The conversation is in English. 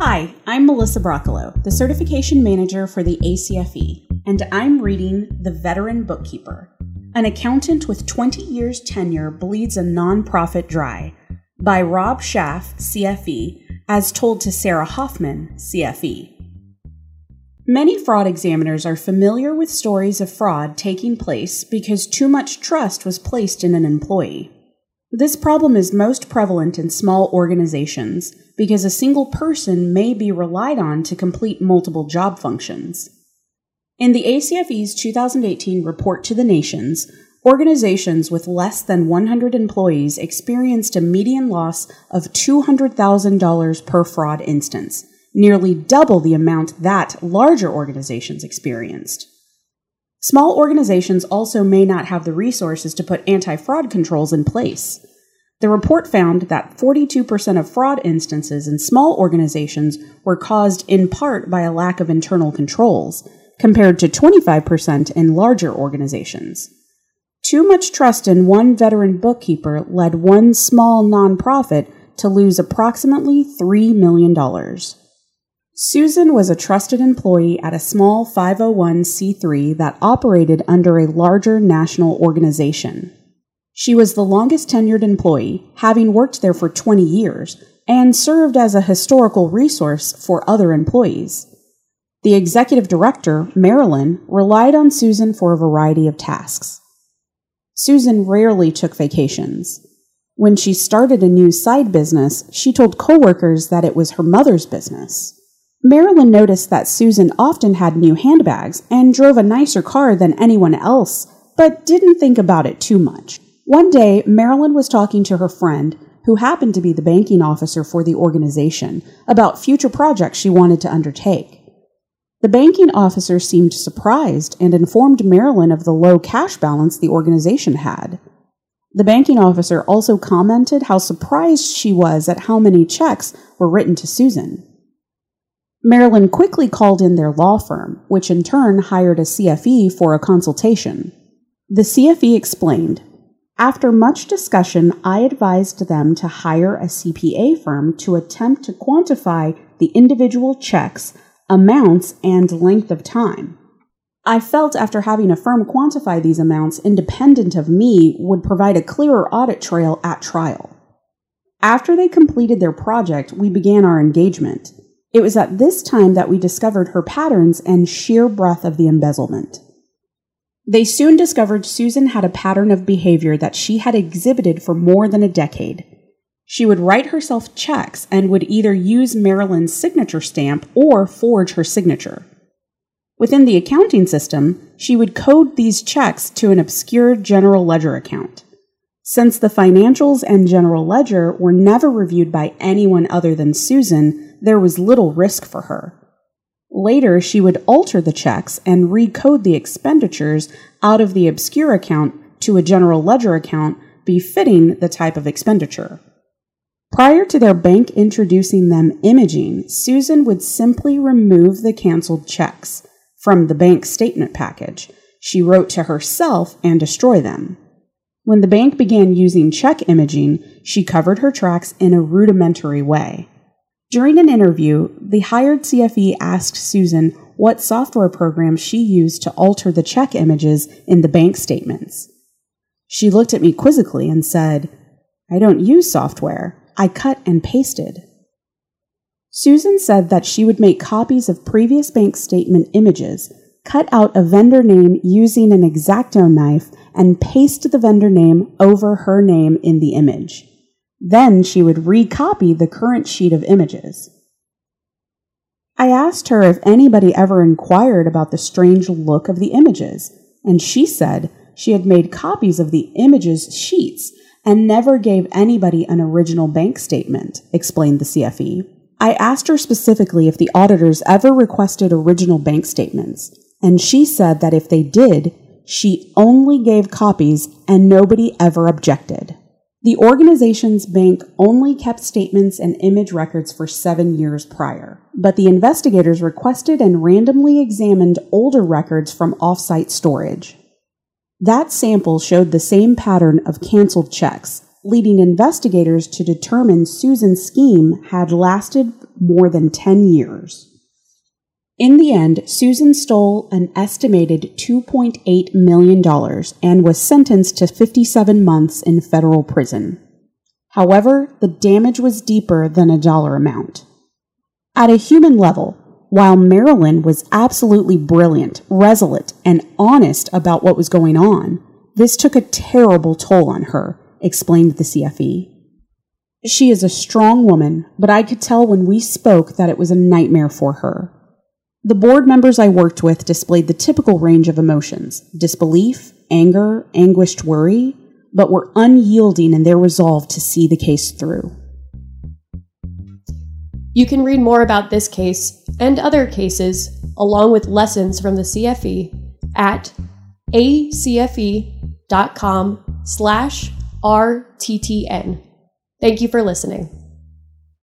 Hi, I'm Melissa Broccolo, the certification manager for the ACFE, and I'm reading The Veteran Bookkeeper. An accountant with 20 years tenure bleeds a nonprofit dry by Rob Schaff, CFE, as told to Sarah Hoffman, CFE. Many fraud examiners are familiar with stories of fraud taking place because too much trust was placed in an employee. This problem is most prevalent in small organizations because a single person may be relied on to complete multiple job functions. In the ACFE's 2018 report to the nations, organizations with less than 100 employees experienced a median loss of $200,000 per fraud instance, nearly double the amount that larger organizations experienced. Small organizations also may not have the resources to put anti fraud controls in place. The report found that 42% of fraud instances in small organizations were caused in part by a lack of internal controls, compared to 25% in larger organizations. Too much trust in one veteran bookkeeper led one small nonprofit to lose approximately $3 million. Susan was a trusted employee at a small 501c3 that operated under a larger national organization. She was the longest tenured employee, having worked there for 20 years, and served as a historical resource for other employees. The executive director, Marilyn, relied on Susan for a variety of tasks. Susan rarely took vacations. When she started a new side business, she told coworkers that it was her mother's business. Marilyn noticed that Susan often had new handbags and drove a nicer car than anyone else, but didn't think about it too much. One day, Marilyn was talking to her friend, who happened to be the banking officer for the organization, about future projects she wanted to undertake. The banking officer seemed surprised and informed Marilyn of the low cash balance the organization had. The banking officer also commented how surprised she was at how many checks were written to Susan. Marilyn quickly called in their law firm, which in turn hired a CFE for a consultation. The CFE explained After much discussion, I advised them to hire a CPA firm to attempt to quantify the individual checks, amounts, and length of time. I felt after having a firm quantify these amounts independent of me would provide a clearer audit trail at trial. After they completed their project, we began our engagement. It was at this time that we discovered her patterns and sheer breadth of the embezzlement. They soon discovered Susan had a pattern of behavior that she had exhibited for more than a decade. She would write herself checks and would either use Marilyn's signature stamp or forge her signature. Within the accounting system, she would code these checks to an obscure general ledger account. Since the financials and general ledger were never reviewed by anyone other than Susan, there was little risk for her. Later, she would alter the checks and recode the expenditures out of the obscure account to a general ledger account befitting the type of expenditure. Prior to their bank introducing them imaging, Susan would simply remove the canceled checks from the bank statement package she wrote to herself and destroy them. When the bank began using check imaging, she covered her tracks in a rudimentary way. During an interview, the hired CFE asked Susan what software program she used to alter the check images in the bank statements. She looked at me quizzically and said, I don't use software. I cut and pasted. Susan said that she would make copies of previous bank statement images, cut out a vendor name using an X-Acto knife, and paste the vendor name over her name in the image. Then she would recopy the current sheet of images. I asked her if anybody ever inquired about the strange look of the images, and she said she had made copies of the images sheets and never gave anybody an original bank statement, explained the CFE. I asked her specifically if the auditors ever requested original bank statements, and she said that if they did, she only gave copies and nobody ever objected. The organization's bank only kept statements and image records for seven years prior, but the investigators requested and randomly examined older records from offsite storage. That sample showed the same pattern of canceled checks, leading investigators to determine Susan's scheme had lasted more than 10 years. In the end, Susan stole an estimated $2.8 million and was sentenced to 57 months in federal prison. However, the damage was deeper than a dollar amount. At a human level, while Marilyn was absolutely brilliant, resolute, and honest about what was going on, this took a terrible toll on her, explained the CFE. She is a strong woman, but I could tell when we spoke that it was a nightmare for her. The board members I worked with displayed the typical range of emotions disbelief, anger, anguished worry, but were unyielding in their resolve to see the case through. You can read more about this case and other cases, along with lessons from the CFE, at acfe.com slash rttn. Thank you for listening.